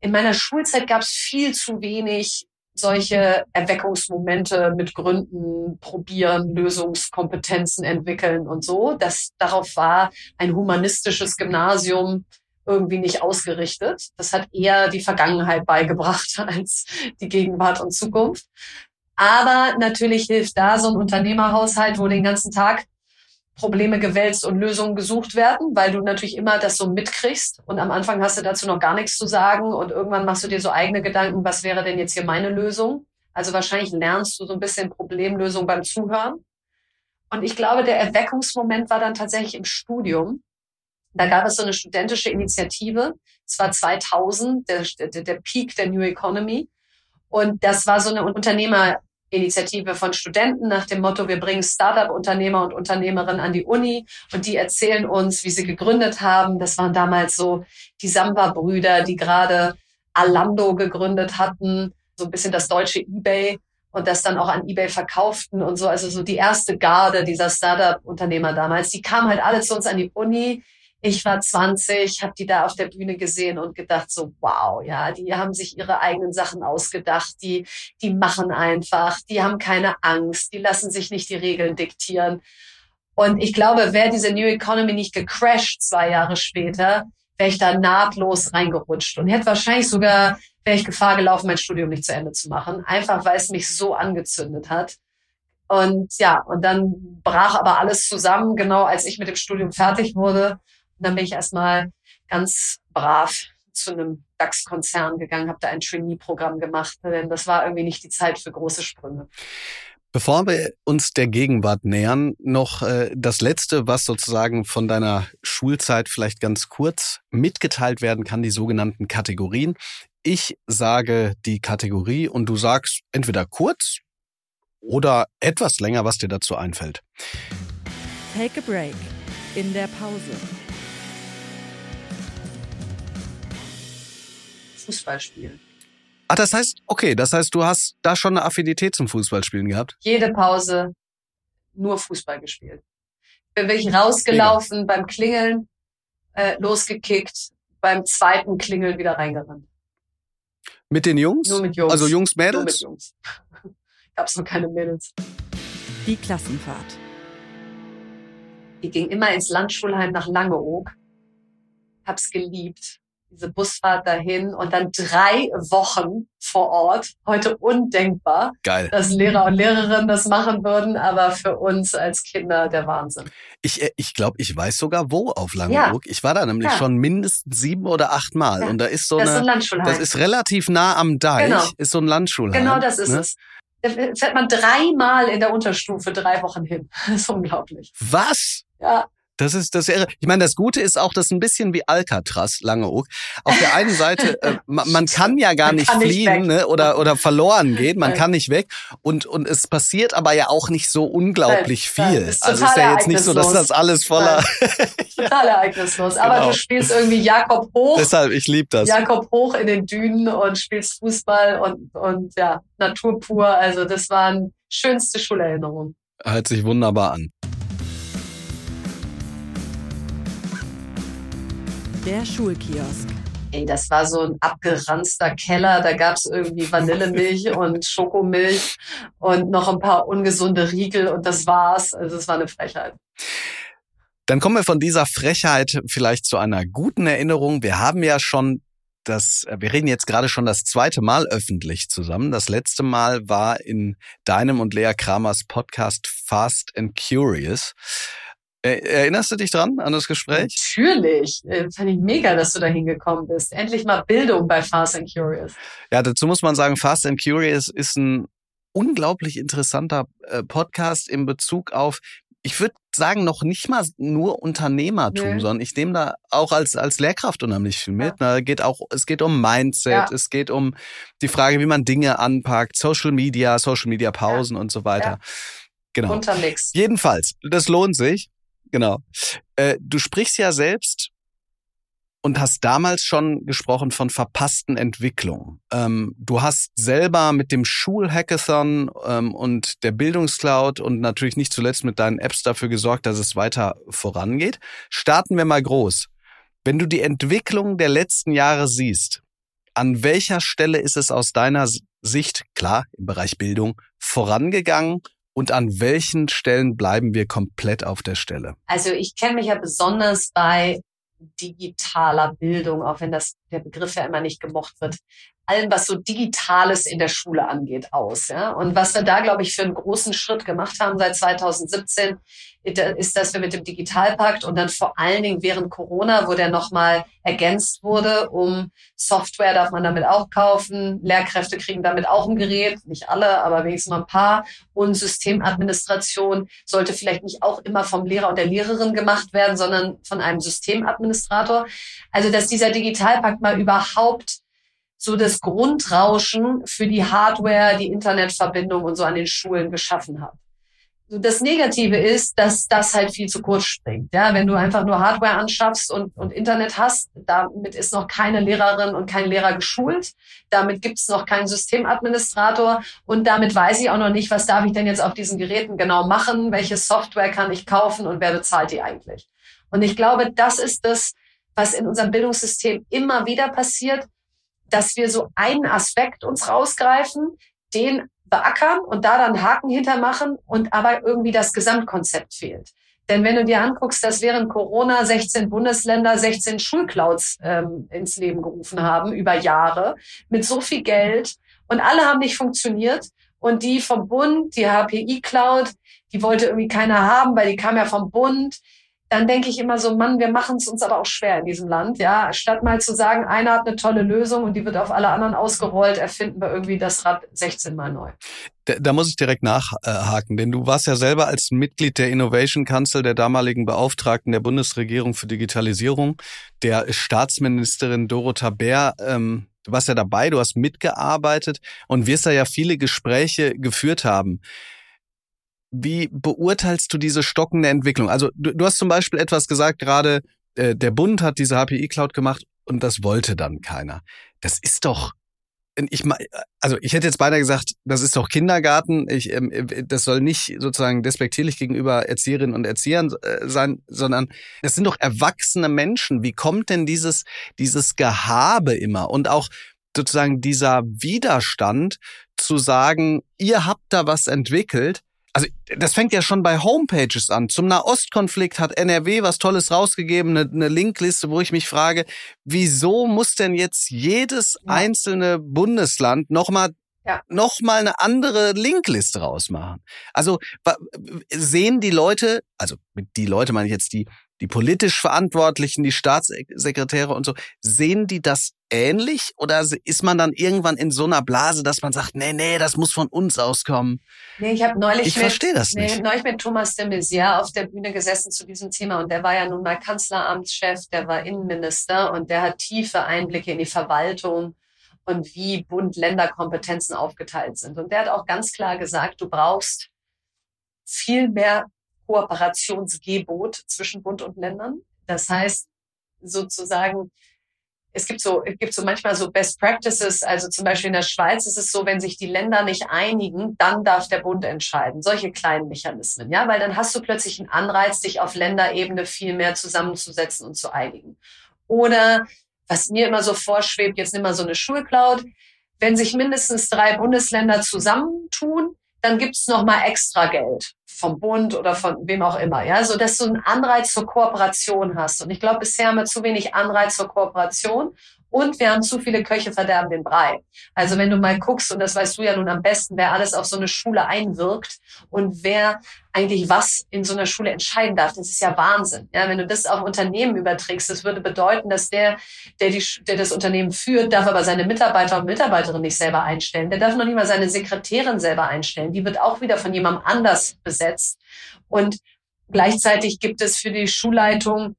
In meiner Schulzeit gab es viel zu wenig solche Erweckungsmomente mit Gründen, probieren, Lösungskompetenzen entwickeln und so. Das darauf war ein humanistisches Gymnasium irgendwie nicht ausgerichtet. Das hat eher die Vergangenheit beigebracht als die Gegenwart und Zukunft. Aber natürlich hilft da so ein Unternehmerhaushalt, wo den ganzen Tag Probleme gewälzt und Lösungen gesucht werden, weil du natürlich immer das so mitkriegst und am Anfang hast du dazu noch gar nichts zu sagen und irgendwann machst du dir so eigene Gedanken, was wäre denn jetzt hier meine Lösung? Also wahrscheinlich lernst du so ein bisschen Problemlösung beim Zuhören. Und ich glaube, der Erweckungsmoment war dann tatsächlich im Studium. Da gab es so eine studentische Initiative. Es war 2000, der, der, der Peak der New Economy. Und das war so eine Unternehmer, Initiative von Studenten nach dem Motto, wir bringen Startup-Unternehmer und Unternehmerinnen an die Uni und die erzählen uns, wie sie gegründet haben. Das waren damals so die Samba-Brüder, die gerade Alando gegründet hatten, so ein bisschen das deutsche eBay und das dann auch an eBay verkauften und so. Also so die erste Garde dieser Startup-Unternehmer damals, die kamen halt alle zu uns an die Uni, ich war 20, habe die da auf der Bühne gesehen und gedacht so, wow, ja, die haben sich ihre eigenen Sachen ausgedacht, die, die machen einfach, die haben keine Angst, die lassen sich nicht die Regeln diktieren. Und ich glaube, wäre diese New Economy nicht gecrashed zwei Jahre später, wäre ich da nahtlos reingerutscht und hätte wahrscheinlich sogar, wäre ich Gefahr gelaufen, mein Studium nicht zu Ende zu machen, einfach weil es mich so angezündet hat. Und ja, und dann brach aber alles zusammen, genau als ich mit dem Studium fertig wurde. Und dann bin ich erstmal ganz brav zu einem DAX-Konzern gegangen, habe da ein Trainee-Programm gemacht, denn das war irgendwie nicht die Zeit für große Sprünge. Bevor wir uns der Gegenwart nähern, noch äh, das Letzte, was sozusagen von deiner Schulzeit vielleicht ganz kurz mitgeteilt werden kann, die sogenannten Kategorien. Ich sage die Kategorie und du sagst entweder kurz oder etwas länger, was dir dazu einfällt. Take a break in der Pause. Fußball spielen. Ah, das heißt, okay, das heißt, du hast da schon eine Affinität zum Fußballspielen gehabt? Jede Pause nur Fußball gespielt. Bin wirklich rausgelaufen, Mega. beim Klingeln äh, losgekickt, beim zweiten Klingeln wieder reingerannt. Mit den Jungs? Nur mit Jungs. Also Jungs, Mädels? Nur mit Jungs. Gab's noch keine Mädels. Die Klassenfahrt. Die ging immer ins Landschulheim nach Langeoog. Hab's geliebt diese Busfahrt dahin und dann drei Wochen vor Ort. Heute undenkbar, Geil. dass Lehrer und Lehrerinnen das machen würden, aber für uns als Kinder der Wahnsinn. Ich, äh, ich glaube, ich weiß sogar wo auf Langeoog. Ja. Ich war da nämlich ja. schon mindestens sieben oder acht Mal. Ja. Und da ist so das eine, ist ein das ist relativ nah am Deich, genau. ist so ein Landschulheim. Genau das ist ne? es. Da fährt man dreimal in der Unterstufe drei Wochen hin. Das ist unglaublich. Was? Ja. Das ist das wäre. Ich meine, das Gute ist auch, das ist ein bisschen wie Alcatraz, Langeoog. Auf der einen Seite, äh, man, man, kann ja gar nicht fliehen nicht ne, oder oder verloren gehen, man kann nicht weg und und es passiert aber ja auch nicht so unglaublich Nein. viel. Ist also ist ja jetzt nicht so, dass das alles voller. total ereignislos. Aber genau. du spielst irgendwie Jakob hoch. Deshalb, ich liebe das. Jakob hoch in den Dünen und spielst Fußball und und ja Natur pur. Also das waren schönste Schulerinnerungen. Hört sich wunderbar an. Der Schulkiosk. Ey, das war so ein abgeranzter Keller. Da gab es irgendwie Vanillemilch und Schokomilch und noch ein paar ungesunde Riegel und das war's. Also es war eine Frechheit. Dann kommen wir von dieser Frechheit vielleicht zu einer guten Erinnerung. Wir haben ja schon das, wir reden jetzt gerade schon das zweite Mal öffentlich zusammen. Das letzte Mal war in deinem und Lea Kramers Podcast Fast and Curious. Erinnerst du dich dran an das Gespräch? Natürlich. Äh, fand ich mega, dass du da hingekommen bist. Endlich mal Bildung bei Fast and Curious. Ja, dazu muss man sagen, Fast and Curious ist ein unglaublich interessanter äh, Podcast in Bezug auf, ich würde sagen, noch nicht mal nur Unternehmertum, nee. sondern ich nehme da auch als, als Lehrkraft unheimlich viel mit. Ja. geht auch, es geht um Mindset, ja. es geht um die Frage, wie man Dinge anpackt, Social Media, Social Media Pausen ja. und so weiter. Genau. Untermix. Jedenfalls, das lohnt sich. Genau. Äh, du sprichst ja selbst und hast damals schon gesprochen von verpassten Entwicklungen. Ähm, du hast selber mit dem Schulhackathon ähm, und der Bildungscloud und natürlich nicht zuletzt mit deinen Apps dafür gesorgt, dass es weiter vorangeht. Starten wir mal groß. Wenn du die Entwicklung der letzten Jahre siehst, an welcher Stelle ist es aus deiner Sicht, klar, im Bereich Bildung, vorangegangen und an welchen Stellen bleiben wir komplett auf der Stelle? Also ich kenne mich ja besonders bei digitaler Bildung, auch wenn das der Begriff ja immer nicht gemocht wird, allem, was so Digitales in der Schule angeht, aus. Ja? Und was wir da, glaube ich, für einen großen Schritt gemacht haben seit 2017, ist, dass wir mit dem Digitalpakt und dann vor allen Dingen während Corona, wo der nochmal ergänzt wurde, um Software darf man damit auch kaufen, Lehrkräfte kriegen damit auch ein Gerät, nicht alle, aber wenigstens mal ein paar. Und Systemadministration sollte vielleicht nicht auch immer vom Lehrer und der Lehrerin gemacht werden, sondern von einem Systemadministrator. Also, dass dieser Digitalpakt mal überhaupt so das Grundrauschen für die Hardware, die Internetverbindung und so an den Schulen geschaffen hat. Das Negative ist, dass das halt viel zu kurz springt. Ja, wenn du einfach nur Hardware anschaffst und, und Internet hast, damit ist noch keine Lehrerin und kein Lehrer geschult. Damit gibt es noch keinen Systemadministrator und damit weiß ich auch noch nicht, was darf ich denn jetzt auf diesen Geräten genau machen, welche Software kann ich kaufen und wer bezahlt die eigentlich. Und ich glaube, das ist das, was in unserem Bildungssystem immer wieder passiert, dass wir so einen Aspekt uns rausgreifen, den beackern und da dann Haken hintermachen und aber irgendwie das Gesamtkonzept fehlt. Denn wenn du dir anguckst, dass während Corona 16 Bundesländer 16 Schulclouds ähm, ins Leben gerufen haben über Jahre mit so viel Geld und alle haben nicht funktioniert und die vom Bund, die HPI Cloud, die wollte irgendwie keiner haben, weil die kam ja vom Bund dann denke ich immer so, Mann, wir machen es uns aber auch schwer in diesem Land, ja. Statt mal zu sagen, einer hat eine tolle Lösung und die wird auf alle anderen ausgerollt, erfinden wir irgendwie das Rad 16 mal neu. Da, da muss ich direkt nachhaken, denn du warst ja selber als Mitglied der Innovation Council, der damaligen Beauftragten der Bundesregierung für Digitalisierung, der Staatsministerin Dorota Bär, ähm, du warst ja dabei, du hast mitgearbeitet und wirst da ja viele Gespräche geführt haben. Wie beurteilst du diese stockende Entwicklung? Also du, du hast zum Beispiel etwas gesagt gerade, äh, der Bund hat diese HPI-Cloud gemacht und das wollte dann keiner. Das ist doch ich also ich hätte jetzt beinahe gesagt, das ist doch Kindergarten. Ich, ähm, äh, das soll nicht sozusagen despektierlich gegenüber Erzieherinnen und Erziehern äh, sein, sondern es sind doch erwachsene Menschen. Wie kommt denn dieses dieses Gehabe immer und auch sozusagen dieser Widerstand zu sagen, ihr habt da was entwickelt, also das fängt ja schon bei Homepages an. Zum Nahostkonflikt hat NRW was Tolles rausgegeben, eine, eine Linkliste, wo ich mich frage, wieso muss denn jetzt jedes ja. einzelne Bundesland nochmal ja. noch mal eine andere Linkliste rausmachen. Also sehen die Leute, also die Leute meine ich jetzt die die politisch Verantwortlichen, die Staatssekretäre und so, sehen die das ähnlich oder ist man dann irgendwann in so einer Blase, dass man sagt, nee, nee, das muss von uns auskommen? Nee, ich habe neulich ich verstehe das nee, nicht. neulich mit Thomas de Maizière auf der Bühne gesessen zu diesem Thema und der war ja nun mal Kanzleramtschef, der war Innenminister und der hat tiefe Einblicke in die Verwaltung und wie Bund-Länder-Kompetenzen aufgeteilt sind. Und der hat auch ganz klar gesagt, du brauchst viel mehr Kooperationsgebot zwischen Bund und Ländern. Das heißt, sozusagen, es gibt so, es gibt so manchmal so Best Practices. Also zum Beispiel in der Schweiz ist es so, wenn sich die Länder nicht einigen, dann darf der Bund entscheiden. Solche kleinen Mechanismen, ja, weil dann hast du plötzlich einen Anreiz, dich auf Länderebene viel mehr zusammenzusetzen und zu einigen. Oder was mir immer so vorschwebt, jetzt nimm mal so eine Schulcloud. Wenn sich mindestens drei Bundesländer zusammentun, dann gibt's noch mal extra Geld vom Bund oder von wem auch immer, ja, so dass du einen Anreiz zur Kooperation hast. Und ich glaube, bisher haben wir zu wenig Anreiz zur Kooperation und wir haben zu viele Köche verderben den Brei. Also wenn du mal guckst, und das weißt du ja nun am besten, wer alles auf so eine Schule einwirkt und wer eigentlich was in so einer Schule entscheiden darf, das ist ja Wahnsinn. Ja, wenn du das auf Unternehmen überträgst, das würde bedeuten, dass der, der, die, der das Unternehmen führt, darf aber seine Mitarbeiter und Mitarbeiterinnen nicht selber einstellen. Der darf noch nicht mal seine Sekretärin selber einstellen. Die wird auch wieder von jemandem anders besetzt. Und gleichzeitig gibt es für die Schulleitung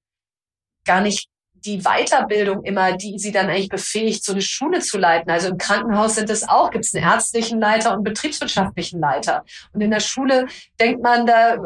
gar nicht die Weiterbildung immer, die sie dann eigentlich befähigt, so eine Schule zu leiten. Also im Krankenhaus sind es auch, gibt es einen ärztlichen Leiter und einen betriebswirtschaftlichen Leiter. Und in der Schule denkt man, da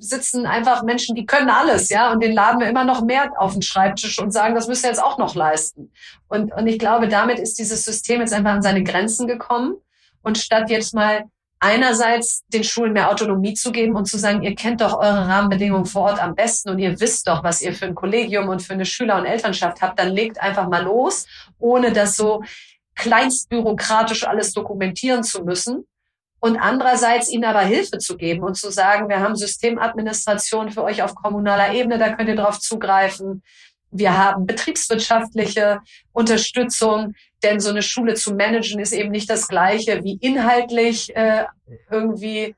sitzen einfach Menschen, die können alles, ja, und den laden wir immer noch mehr auf den Schreibtisch und sagen, das müsst ihr jetzt auch noch leisten. Und, und ich glaube, damit ist dieses System jetzt einfach an seine Grenzen gekommen. Und statt jetzt mal einerseits den Schulen mehr Autonomie zu geben und zu sagen, ihr kennt doch eure Rahmenbedingungen vor Ort am besten und ihr wisst doch, was ihr für ein Kollegium und für eine Schüler- und Elternschaft habt, dann legt einfach mal los, ohne das so kleinstbürokratisch alles dokumentieren zu müssen. Und andererseits ihnen aber Hilfe zu geben und zu sagen, wir haben Systemadministration für euch auf kommunaler Ebene, da könnt ihr drauf zugreifen. Wir haben betriebswirtschaftliche Unterstützung, denn so eine Schule zu managen ist eben nicht das gleiche wie inhaltlich äh, irgendwie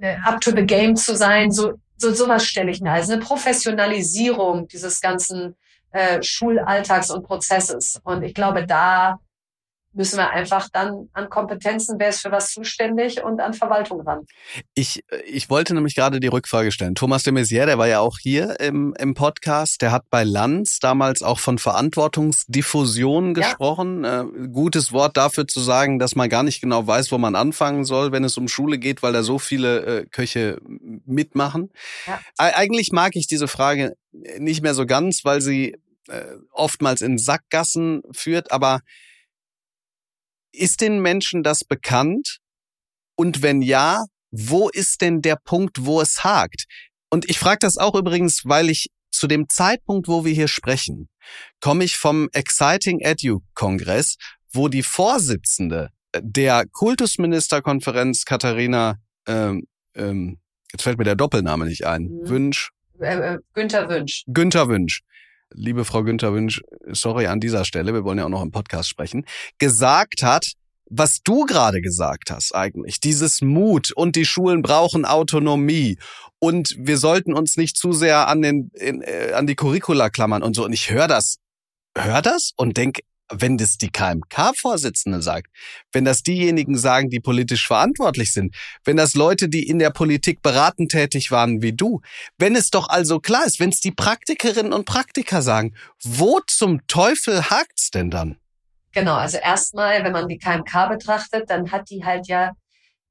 äh, up to the game zu sein. So, so sowas stelle ich mir. Also eine Professionalisierung dieses ganzen äh, Schulalltags und Prozesses. Und ich glaube, da müssen wir einfach dann an Kompetenzen, wer ist für was zuständig und an Verwaltung ran. Ich, ich wollte nämlich gerade die Rückfrage stellen. Thomas de Maizière, der war ja auch hier im, im Podcast, der hat bei Lanz damals auch von Verantwortungsdiffusion gesprochen. Ja. Äh, gutes Wort dafür zu sagen, dass man gar nicht genau weiß, wo man anfangen soll, wenn es um Schule geht, weil da so viele äh, Köche mitmachen. Ja. Eigentlich mag ich diese Frage nicht mehr so ganz, weil sie äh, oftmals in Sackgassen führt, aber ist den Menschen das bekannt? Und wenn ja, wo ist denn der Punkt, wo es hakt? Und ich frage das auch übrigens, weil ich zu dem Zeitpunkt, wo wir hier sprechen, komme ich vom Exciting Edu Kongress, wo die Vorsitzende der Kultusministerkonferenz Katharina, ähm, ähm, jetzt fällt mir der Doppelname nicht ein, mhm. Wünsch. Äh, äh, Günther Wünsch. Günther Wünsch liebe Frau Günther Wünsch, sorry an dieser Stelle, wir wollen ja auch noch im Podcast sprechen, gesagt hat, was du gerade gesagt hast eigentlich, dieses Mut und die Schulen brauchen Autonomie und wir sollten uns nicht zu sehr an den in, äh, an die Curricula klammern und so. Und ich höre das hör das und denk wenn das die KMK-Vorsitzende sagt, wenn das diejenigen sagen, die politisch verantwortlich sind, wenn das Leute, die in der Politik beratend tätig waren wie du, wenn es doch also klar ist, wenn es die Praktikerinnen und Praktiker sagen, wo zum Teufel hakt's denn dann? Genau, also erstmal, wenn man die KMK betrachtet, dann hat die halt ja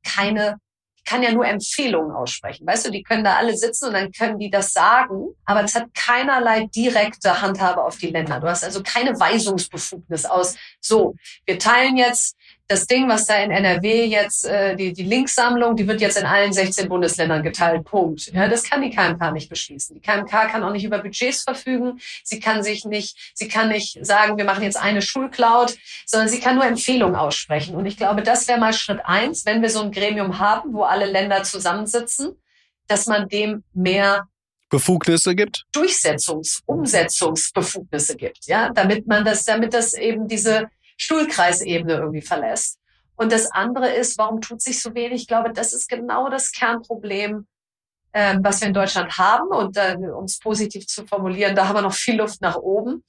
keine kann ja nur Empfehlungen aussprechen. Weißt du, die können da alle sitzen und dann können die das sagen, aber es hat keinerlei direkte Handhabe auf die Länder. Du hast also keine Weisungsbefugnis aus, so, wir teilen jetzt das Ding, was da in NRW jetzt, äh, die, die Linksammlung, die wird jetzt in allen 16 Bundesländern geteilt. Punkt. Ja, das kann die KMK nicht beschließen. Die KMK kann auch nicht über Budgets verfügen. Sie kann sich nicht, sie kann nicht sagen, wir machen jetzt eine Schulcloud, sondern sie kann nur Empfehlungen aussprechen. Und ich glaube, das wäre mal Schritt eins, wenn wir so ein Gremium haben, wo alle Länder zusammensitzen, dass man dem mehr Befugnisse gibt? Durchsetzungs-, Umsetzungsbefugnisse gibt, ja, damit man das, damit das eben diese Schulkreisebene irgendwie verlässt. Und das andere ist, warum tut sich so wenig? Ich glaube, das ist genau das Kernproblem ähm, was wir in Deutschland haben und äh, um es positiv zu formulieren, da haben wir noch viel Luft nach oben.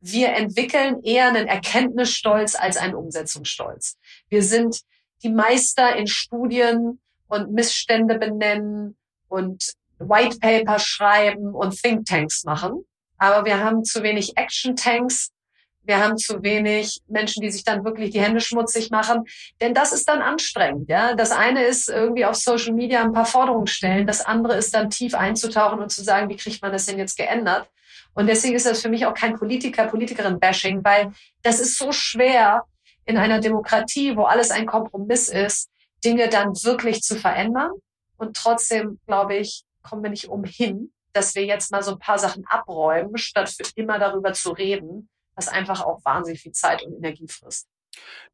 Wir entwickeln eher einen Erkenntnisstolz als einen Umsetzungsstolz. Wir sind die Meister in Studien und Missstände benennen und White Paper schreiben und Think Tanks machen. Aber wir haben zu wenig Action Tanks wir haben zu wenig Menschen, die sich dann wirklich die Hände schmutzig machen. Denn das ist dann anstrengend. Ja? Das eine ist irgendwie auf Social Media ein paar Forderungen stellen. Das andere ist dann tief einzutauchen und zu sagen, wie kriegt man das denn jetzt geändert? Und deswegen ist das für mich auch kein Politiker, Politikerin-Bashing, weil das ist so schwer in einer Demokratie, wo alles ein Kompromiss ist, Dinge dann wirklich zu verändern. Und trotzdem, glaube ich, kommen wir nicht umhin, dass wir jetzt mal so ein paar Sachen abräumen, statt für immer darüber zu reden was einfach auch wahnsinnig viel Zeit und Energie frisst.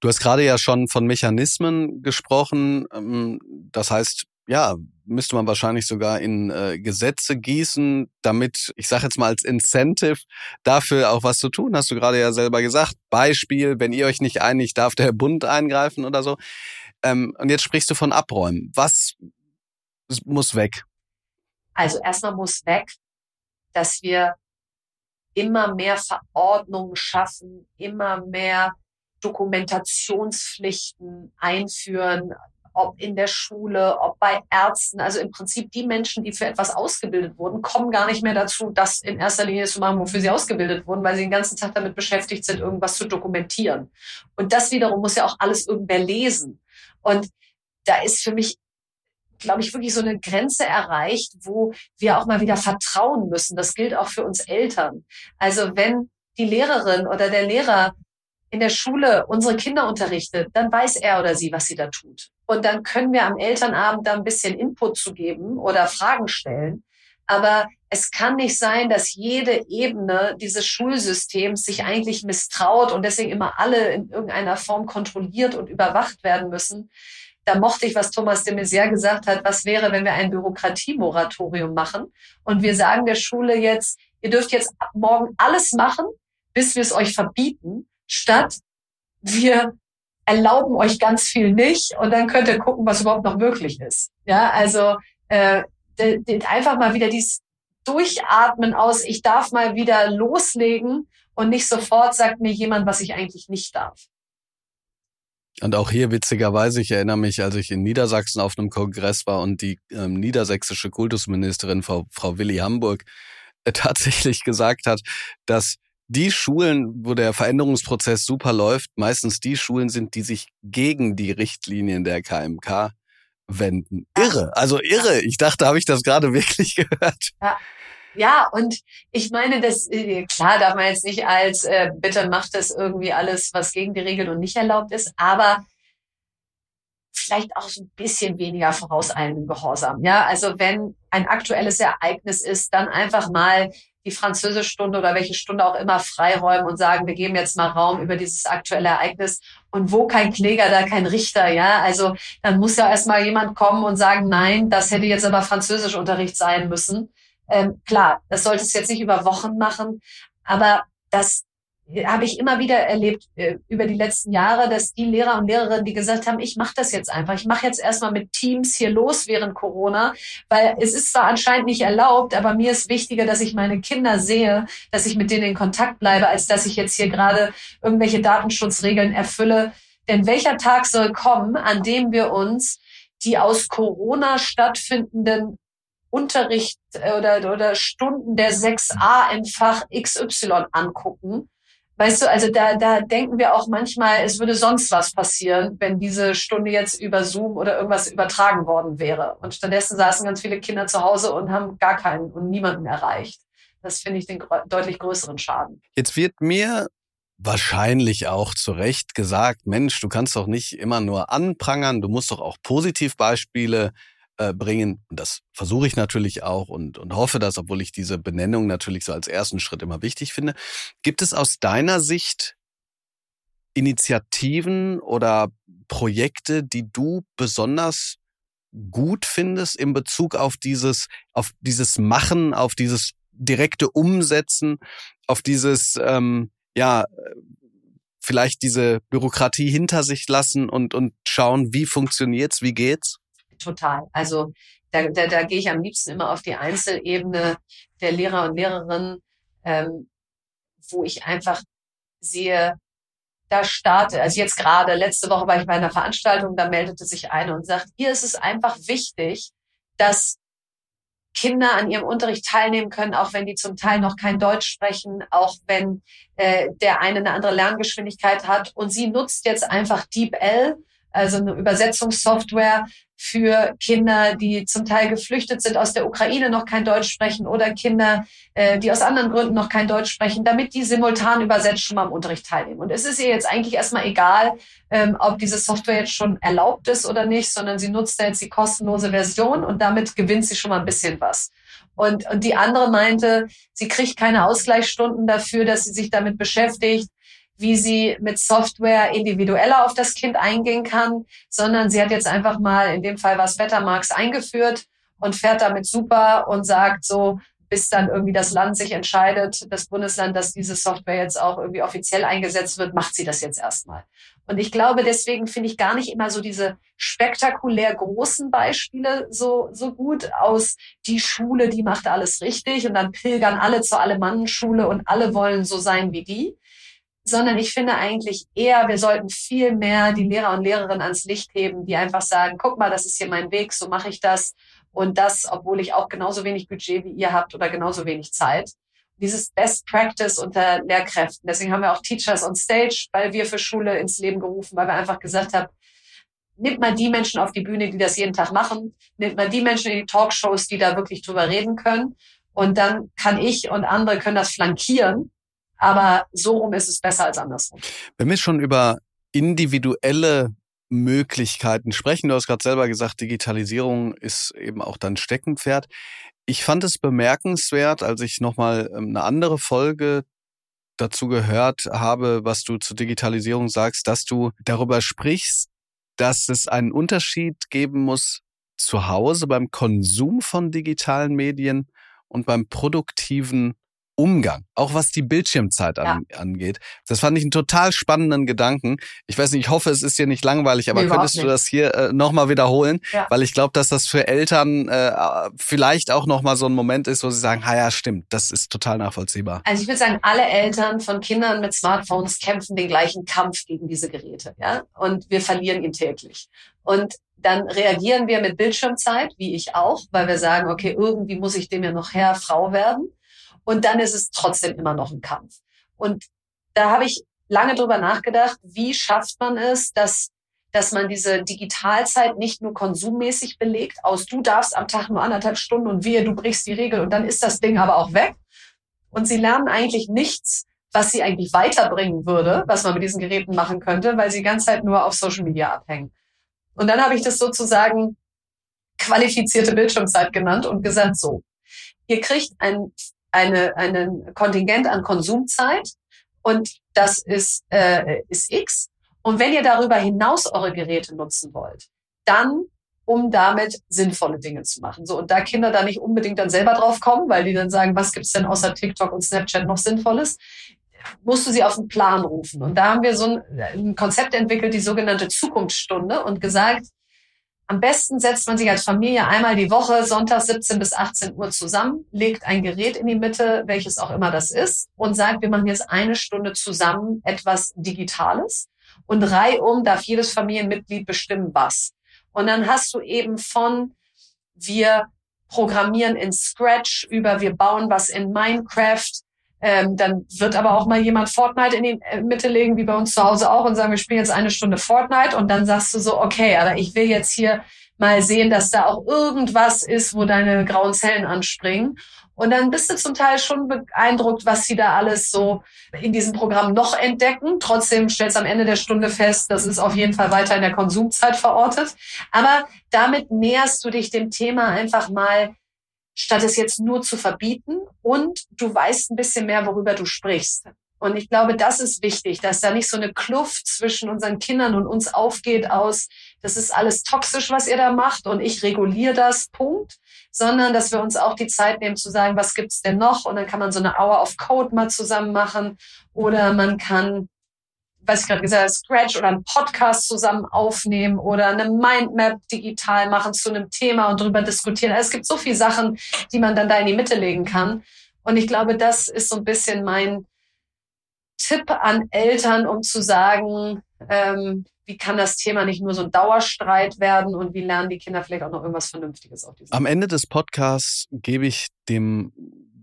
Du hast gerade ja schon von Mechanismen gesprochen. Ähm, das heißt, ja, müsste man wahrscheinlich sogar in äh, Gesetze gießen, damit, ich sage jetzt mal als Incentive, dafür auch was zu tun. Hast du gerade ja selber gesagt. Beispiel, wenn ihr euch nicht einigt, darf der Bund eingreifen oder so. Ähm, und jetzt sprichst du von Abräumen. Was muss weg? Also erstmal muss weg, dass wir immer mehr Verordnungen schaffen, immer mehr Dokumentationspflichten einführen, ob in der Schule, ob bei Ärzten. Also im Prinzip die Menschen, die für etwas ausgebildet wurden, kommen gar nicht mehr dazu, das in erster Linie zu machen, wofür sie ausgebildet wurden, weil sie den ganzen Tag damit beschäftigt sind, irgendwas zu dokumentieren. Und das wiederum muss ja auch alles irgendwer lesen. Und da ist für mich glaube ich, wirklich so eine Grenze erreicht, wo wir auch mal wieder vertrauen müssen. Das gilt auch für uns Eltern. Also wenn die Lehrerin oder der Lehrer in der Schule unsere Kinder unterrichtet, dann weiß er oder sie, was sie da tut. Und dann können wir am Elternabend da ein bisschen Input zu geben oder Fragen stellen. Aber es kann nicht sein, dass jede Ebene dieses Schulsystems sich eigentlich misstraut und deswegen immer alle in irgendeiner Form kontrolliert und überwacht werden müssen da mochte ich, was Thomas de Maizière gesagt hat, was wäre, wenn wir ein Bürokratiemoratorium machen und wir sagen der Schule jetzt, ihr dürft jetzt ab morgen alles machen, bis wir es euch verbieten, statt wir erlauben euch ganz viel nicht und dann könnt ihr gucken, was überhaupt noch möglich ist. Ja, also äh, einfach mal wieder dieses Durchatmen aus, ich darf mal wieder loslegen und nicht sofort sagt mir jemand, was ich eigentlich nicht darf. Und auch hier witzigerweise, ich erinnere mich, als ich in Niedersachsen auf einem Kongress war und die ähm, niedersächsische Kultusministerin Frau, Frau Willi Hamburg äh, tatsächlich gesagt hat, dass die Schulen, wo der Veränderungsprozess super läuft, meistens die Schulen sind, die sich gegen die Richtlinien der KMK wenden. Irre, also irre. Ich dachte, habe ich das gerade wirklich gehört. Ja. Ja, und ich meine, das äh, klar darf man jetzt nicht als äh, bitte macht das irgendwie alles, was gegen die Regeln und nicht erlaubt ist, aber vielleicht auch so ein bisschen weniger vorauseilenden Gehorsam. Ja, also wenn ein aktuelles Ereignis ist, dann einfach mal die Französischstunde oder welche Stunde auch immer freiräumen und sagen, wir geben jetzt mal Raum über dieses aktuelle Ereignis. Und wo kein Kläger, da kein Richter, ja. Also dann muss ja erstmal jemand kommen und sagen, nein, das hätte jetzt aber Französischunterricht sein müssen. Ähm, klar, das sollte es jetzt nicht über Wochen machen, aber das habe ich immer wieder erlebt äh, über die letzten Jahre, dass die Lehrer und Lehrerinnen, die gesagt haben, ich mache das jetzt einfach, ich mache jetzt erstmal mit Teams hier los während Corona, weil es ist zwar anscheinend nicht erlaubt, aber mir ist wichtiger, dass ich meine Kinder sehe, dass ich mit denen in Kontakt bleibe, als dass ich jetzt hier gerade irgendwelche Datenschutzregeln erfülle. Denn welcher Tag soll kommen, an dem wir uns die aus Corona stattfindenden Unterricht äh, oder, oder Stunden der 6a im Fach XY angucken. Weißt du, also da, da denken wir auch manchmal, es würde sonst was passieren, wenn diese Stunde jetzt über Zoom oder irgendwas übertragen worden wäre. Und stattdessen saßen ganz viele Kinder zu Hause und haben gar keinen und niemanden erreicht. Das finde ich den deutlich größeren Schaden. Jetzt wird mir wahrscheinlich auch zu Recht gesagt, Mensch, du kannst doch nicht immer nur anprangern, du musst doch auch Positivbeispiele äh, bringen. Und das versuche ich natürlich auch und, und hoffe das, obwohl ich diese Benennung natürlich so als ersten Schritt immer wichtig finde. Gibt es aus deiner Sicht Initiativen oder Projekte, die du besonders gut findest in Bezug auf dieses, auf dieses Machen, auf dieses direkte Umsetzen, auf dieses, ähm, ja, vielleicht diese Bürokratie hinter sich lassen und, und schauen, wie funktioniert's, wie geht's? Total. Also da, da, da gehe ich am liebsten immer auf die Einzelebene der Lehrer und Lehrerinnen, ähm, wo ich einfach sehe, da starte, also jetzt gerade, letzte Woche war ich bei einer Veranstaltung, da meldete sich eine und sagt, hier ist es einfach wichtig, dass Kinder an ihrem Unterricht teilnehmen können, auch wenn die zum Teil noch kein Deutsch sprechen, auch wenn äh, der eine eine andere Lerngeschwindigkeit hat. Und sie nutzt jetzt einfach DeepL, also eine Übersetzungssoftware für Kinder, die zum Teil geflüchtet sind aus der Ukraine, noch kein Deutsch sprechen oder Kinder, äh, die aus anderen Gründen noch kein Deutsch sprechen, damit die simultan übersetzt schon mal im Unterricht teilnehmen. Und es ist ihr jetzt eigentlich erstmal egal, ähm, ob diese Software jetzt schon erlaubt ist oder nicht, sondern sie nutzt jetzt die kostenlose Version und damit gewinnt sie schon mal ein bisschen was. Und, und die andere meinte, sie kriegt keine Ausgleichsstunden dafür, dass sie sich damit beschäftigt, wie sie mit Software individueller auf das Kind eingehen kann, sondern sie hat jetzt einfach mal, in dem Fall was Bettermarks eingeführt und fährt damit super und sagt so, bis dann irgendwie das Land sich entscheidet, das Bundesland, dass diese Software jetzt auch irgendwie offiziell eingesetzt wird, macht sie das jetzt erstmal. Und ich glaube, deswegen finde ich gar nicht immer so diese spektakulär großen Beispiele so, so gut aus die Schule, die macht alles richtig und dann pilgern alle zur Alemannenschule und alle wollen so sein wie die, sondern ich finde eigentlich eher, wir sollten viel mehr die Lehrer und Lehrerinnen ans Licht heben, die einfach sagen, guck mal, das ist hier mein Weg, so mache ich das. Und das, obwohl ich auch genauso wenig Budget wie ihr habt oder genauso wenig Zeit. Dieses Best Practice unter Lehrkräften. Deswegen haben wir auch Teachers on Stage, weil wir für Schule ins Leben gerufen, weil wir einfach gesagt haben, nimmt mal die Menschen auf die Bühne, die das jeden Tag machen, nimmt mal die Menschen in die Talkshows, die da wirklich drüber reden können. Und dann kann ich und andere können das flankieren aber so rum ist es besser als andersrum. Wenn wir schon über individuelle Möglichkeiten sprechen, du hast gerade selber gesagt, Digitalisierung ist eben auch dein Steckenpferd. Ich fand es bemerkenswert, als ich nochmal ähm, eine andere Folge dazu gehört habe, was du zur Digitalisierung sagst, dass du darüber sprichst, dass es einen Unterschied geben muss zu Hause beim Konsum von digitalen Medien und beim produktiven Umgang, auch was die Bildschirmzeit an, ja. angeht. Das fand ich einen total spannenden Gedanken. Ich weiß nicht, ich hoffe, es ist dir nicht langweilig, aber nee, könntest du das hier äh, nochmal wiederholen? Ja. Weil ich glaube, dass das für Eltern äh, vielleicht auch nochmal so ein Moment ist, wo sie sagen, ha ja, stimmt, das ist total nachvollziehbar. Also ich würde sagen, alle Eltern von Kindern mit Smartphones kämpfen den gleichen Kampf gegen diese Geräte. Ja? Und wir verlieren ihn täglich. Und dann reagieren wir mit Bildschirmzeit, wie ich auch, weil wir sagen, okay, irgendwie muss ich dem ja noch Herr, Frau werden. Und dann ist es trotzdem immer noch ein Kampf. Und da habe ich lange drüber nachgedacht, wie schafft man es, dass dass man diese Digitalzeit nicht nur konsummäßig belegt, aus du darfst am Tag nur anderthalb Stunden und wehe, du brichst die Regel und dann ist das Ding aber auch weg. Und sie lernen eigentlich nichts, was sie eigentlich weiterbringen würde, was man mit diesen Geräten machen könnte, weil sie die ganze Zeit nur auf Social Media abhängen. Und dann habe ich das sozusagen qualifizierte Bildschirmzeit genannt und gesagt, so, ihr kriegt ein eine, einen Kontingent an Konsumzeit und das ist, äh, ist X. Und wenn ihr darüber hinaus eure Geräte nutzen wollt, dann um damit sinnvolle Dinge zu machen. So, und da Kinder da nicht unbedingt dann selber drauf kommen, weil die dann sagen, was gibt's denn außer TikTok und Snapchat noch Sinnvolles, musst du sie auf den Plan rufen. Und da haben wir so ein, ein Konzept entwickelt, die sogenannte Zukunftsstunde und gesagt, am besten setzt man sich als Familie einmal die Woche, Sonntag 17 bis 18 Uhr zusammen, legt ein Gerät in die Mitte, welches auch immer das ist, und sagt, wir machen jetzt eine Stunde zusammen etwas Digitales. Und reihum darf jedes Familienmitglied bestimmen, was. Und dann hast du eben von, wir programmieren in Scratch über, wir bauen was in Minecraft, ähm, dann wird aber auch mal jemand Fortnite in die äh, Mitte legen, wie bei uns zu Hause auch, und sagen, wir spielen jetzt eine Stunde Fortnite. Und dann sagst du so, okay, aber ich will jetzt hier mal sehen, dass da auch irgendwas ist, wo deine grauen Zellen anspringen. Und dann bist du zum Teil schon beeindruckt, was sie da alles so in diesem Programm noch entdecken. Trotzdem stellst du am Ende der Stunde fest, das ist auf jeden Fall weiter in der Konsumzeit verortet. Aber damit näherst du dich dem Thema einfach mal statt es jetzt nur zu verbieten und du weißt ein bisschen mehr, worüber du sprichst. Und ich glaube, das ist wichtig, dass da nicht so eine Kluft zwischen unseren Kindern und uns aufgeht aus, das ist alles toxisch, was ihr da macht und ich reguliere das, Punkt, sondern dass wir uns auch die Zeit nehmen zu sagen, was gibt's denn noch? Und dann kann man so eine Hour of Code mal zusammen machen oder man kann was ich gerade gesagt habe, Scratch oder einen Podcast zusammen aufnehmen oder eine Mindmap digital machen zu einem Thema und darüber diskutieren. Also es gibt so viele Sachen, die man dann da in die Mitte legen kann. Und ich glaube, das ist so ein bisschen mein Tipp an Eltern, um zu sagen, ähm, wie kann das Thema nicht nur so ein Dauerstreit werden und wie lernen die Kinder vielleicht auch noch irgendwas Vernünftiges auf diesem Am Ende des Podcasts gebe ich dem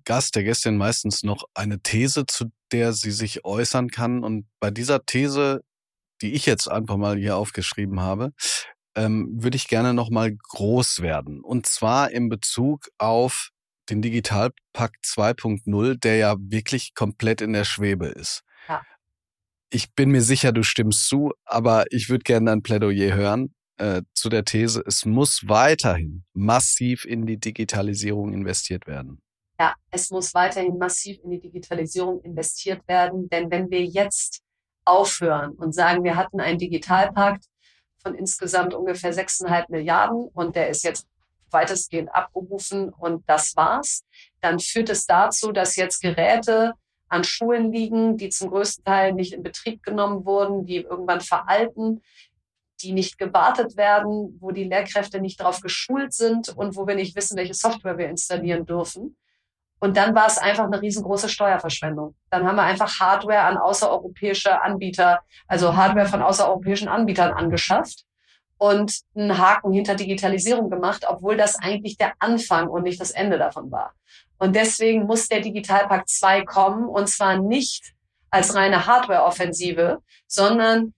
Gast, der Gästin meistens noch eine These, zu der sie sich äußern kann. Und bei dieser These, die ich jetzt einfach mal hier aufgeschrieben habe, ähm, würde ich gerne noch mal groß werden. Und zwar in Bezug auf den Digitalpakt 2.0, der ja wirklich komplett in der Schwebe ist. Ja. Ich bin mir sicher, du stimmst zu, aber ich würde gerne ein Plädoyer hören äh, zu der These, es muss weiterhin massiv in die Digitalisierung investiert werden. Ja, es muss weiterhin massiv in die Digitalisierung investiert werden, denn wenn wir jetzt aufhören und sagen, wir hatten einen Digitalpakt von insgesamt ungefähr 6,5 Milliarden und der ist jetzt weitestgehend abgerufen und das war's, dann führt es dazu, dass jetzt Geräte an Schulen liegen, die zum größten Teil nicht in Betrieb genommen wurden, die irgendwann veralten, die nicht gewartet werden, wo die Lehrkräfte nicht darauf geschult sind und wo wir nicht wissen, welche Software wir installieren dürfen. Und dann war es einfach eine riesengroße Steuerverschwendung. Dann haben wir einfach Hardware an außereuropäische Anbieter, also Hardware von außereuropäischen Anbietern angeschafft und einen Haken hinter Digitalisierung gemacht, obwohl das eigentlich der Anfang und nicht das Ende davon war. Und deswegen muss der Digitalpakt 2 kommen und zwar nicht als reine Hardware-Offensive, sondern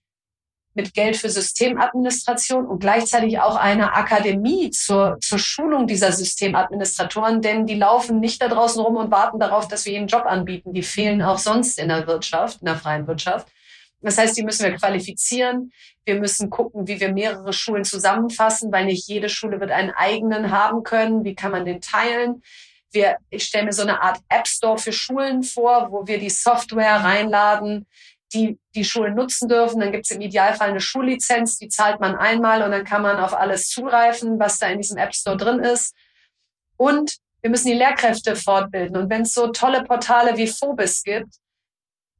mit Geld für Systemadministration und gleichzeitig auch eine Akademie zur, zur Schulung dieser Systemadministratoren, denn die laufen nicht da draußen rum und warten darauf, dass wir ihnen Job anbieten. Die fehlen auch sonst in der Wirtschaft, in der freien Wirtschaft. Das heißt, die müssen wir qualifizieren. Wir müssen gucken, wie wir mehrere Schulen zusammenfassen, weil nicht jede Schule wird einen eigenen haben können. Wie kann man den teilen? Wir, ich stelle mir so eine Art App Store für Schulen vor, wo wir die Software reinladen, die die Schulen nutzen dürfen. Dann gibt es im Idealfall eine Schullizenz, die zahlt man einmal und dann kann man auf alles zugreifen, was da in diesem App Store drin ist. Und wir müssen die Lehrkräfte fortbilden. Und wenn es so tolle Portale wie Phobis gibt,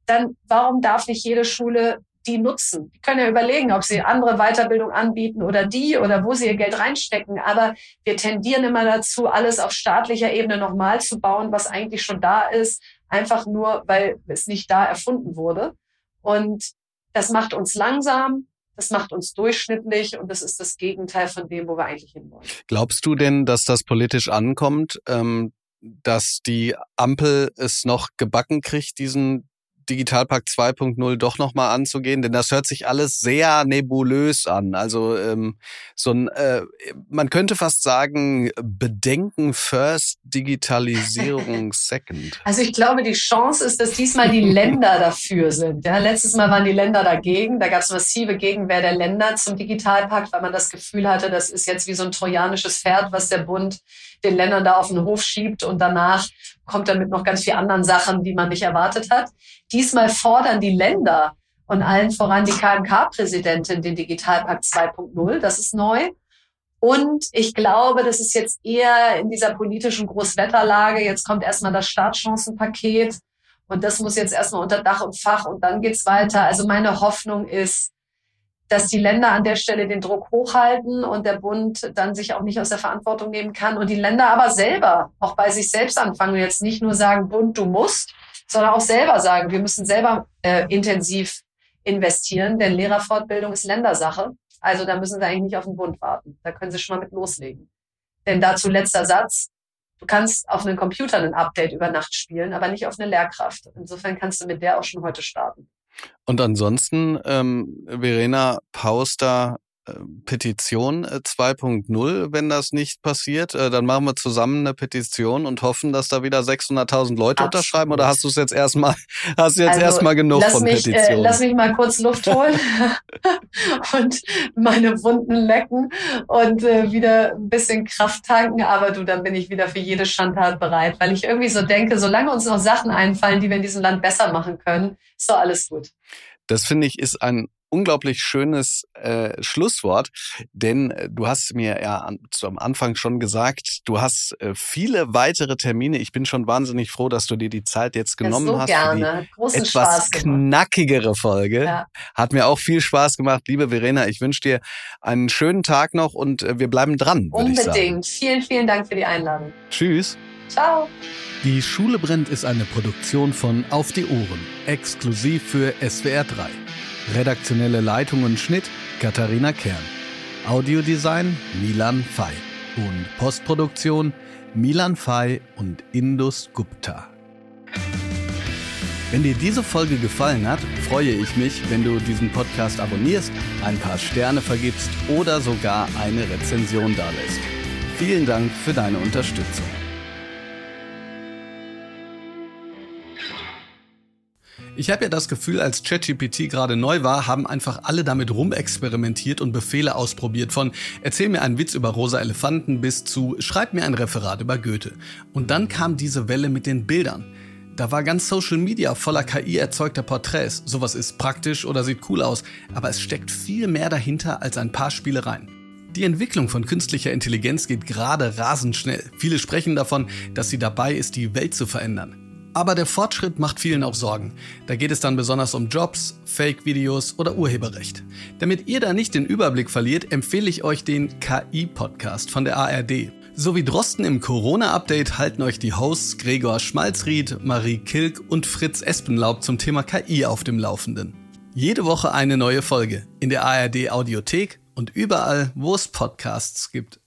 dann warum darf nicht jede Schule die nutzen? Die können ja überlegen, ob sie andere Weiterbildung anbieten oder die oder wo sie ihr Geld reinstecken. Aber wir tendieren immer dazu, alles auf staatlicher Ebene nochmal zu bauen, was eigentlich schon da ist, einfach nur, weil es nicht da erfunden wurde. Und das macht uns langsam, das macht uns durchschnittlich und das ist das Gegenteil von dem, wo wir eigentlich hinwollen. Glaubst du denn, dass das politisch ankommt, ähm, dass die Ampel es noch gebacken kriegt, diesen Digitalpakt 2.0 doch nochmal anzugehen? Denn das hört sich alles sehr nebulös an. Also ähm, so ein, äh, man könnte fast sagen, Bedenken first, Digitalisierung second. Also ich glaube, die Chance ist, dass diesmal die Länder dafür sind. Ja, letztes Mal waren die Länder dagegen. Da gab es massive Gegenwehr der Länder zum Digitalpakt, weil man das Gefühl hatte, das ist jetzt wie so ein trojanisches Pferd, was der Bund den Ländern da auf den Hof schiebt und danach kommt er mit noch ganz vielen anderen Sachen, die man nicht erwartet hat. Diesmal fordern die Länder und allen voran die KMK-Präsidentin den Digitalpakt 2.0. Das ist neu. Und ich glaube, das ist jetzt eher in dieser politischen Großwetterlage. Jetzt kommt erstmal das Startchancenpaket und das muss jetzt erstmal unter Dach und Fach und dann geht's weiter. Also meine Hoffnung ist, dass die Länder an der Stelle den Druck hochhalten und der Bund dann sich auch nicht aus der Verantwortung nehmen kann und die Länder aber selber auch bei sich selbst anfangen und jetzt nicht nur sagen, Bund, du musst, sondern auch selber sagen, wir müssen selber äh, intensiv investieren, denn Lehrerfortbildung ist Ländersache. Also da müssen sie eigentlich nicht auf den Bund warten. Da können sie schon mal mit loslegen. Denn dazu letzter Satz. Du kannst auf einen Computer ein Update über Nacht spielen, aber nicht auf eine Lehrkraft. Insofern kannst du mit der auch schon heute starten. Und ansonsten, ähm, Verena Pauster Petition 2.0, äh, wenn das nicht passiert, äh, dann machen wir zusammen eine Petition und hoffen, dass da wieder 600.000 Leute Absolut. unterschreiben. Oder hast du es jetzt erstmal, hast du jetzt also, erstmal genug von mich, Petitionen? Äh, lass mich mal kurz Luft holen und meine Wunden lecken und äh, wieder ein bisschen Kraft tanken. Aber du, dann bin ich wieder für jede Schandtat bereit, weil ich irgendwie so denke, solange uns noch Sachen einfallen, die wir in diesem Land besser machen können, ist doch alles gut. Das finde ich ist ein unglaublich schönes äh, Schlusswort, denn äh, du hast mir ja an, zu, am Anfang schon gesagt, du hast äh, viele weitere Termine. Ich bin schon wahnsinnig froh, dass du dir die Zeit jetzt genommen ja, so hast. Gerne. Großen etwas Spaß knackigere Folge. Ja. Hat mir auch viel Spaß gemacht. Liebe Verena, ich wünsche dir einen schönen Tag noch und äh, wir bleiben dran. Unbedingt. Vielen, vielen Dank für die Einladung. Tschüss. Ciao. Die Schule brennt ist eine Produktion von Auf die Ohren, exklusiv für SWR 3. Redaktionelle Leitung und Schnitt Katharina Kern. Audiodesign Milan Fay. Und Postproduktion Milan Fay und Indus Gupta. Wenn dir diese Folge gefallen hat, freue ich mich, wenn du diesen Podcast abonnierst, ein paar Sterne vergibst oder sogar eine Rezension dalässt. Vielen Dank für deine Unterstützung. Ich habe ja das Gefühl, als ChatGPT gerade neu war, haben einfach alle damit rumexperimentiert und Befehle ausprobiert. Von erzähl mir einen Witz über rosa Elefanten bis zu schreib mir ein Referat über Goethe. Und dann kam diese Welle mit den Bildern. Da war ganz Social Media voller KI erzeugter Porträts. Sowas ist praktisch oder sieht cool aus, aber es steckt viel mehr dahinter als ein paar Spielereien. Die Entwicklung von künstlicher Intelligenz geht gerade rasend schnell. Viele sprechen davon, dass sie dabei ist, die Welt zu verändern. Aber der Fortschritt macht vielen auch Sorgen. Da geht es dann besonders um Jobs, Fake-Videos oder Urheberrecht. Damit ihr da nicht den Überblick verliert, empfehle ich euch den KI-Podcast von der ARD. So wie Drosten im Corona-Update halten euch die Hosts Gregor Schmalzried, Marie Kilk und Fritz Espenlaub zum Thema KI auf dem Laufenden. Jede Woche eine neue Folge in der ARD Audiothek und überall, wo es Podcasts gibt.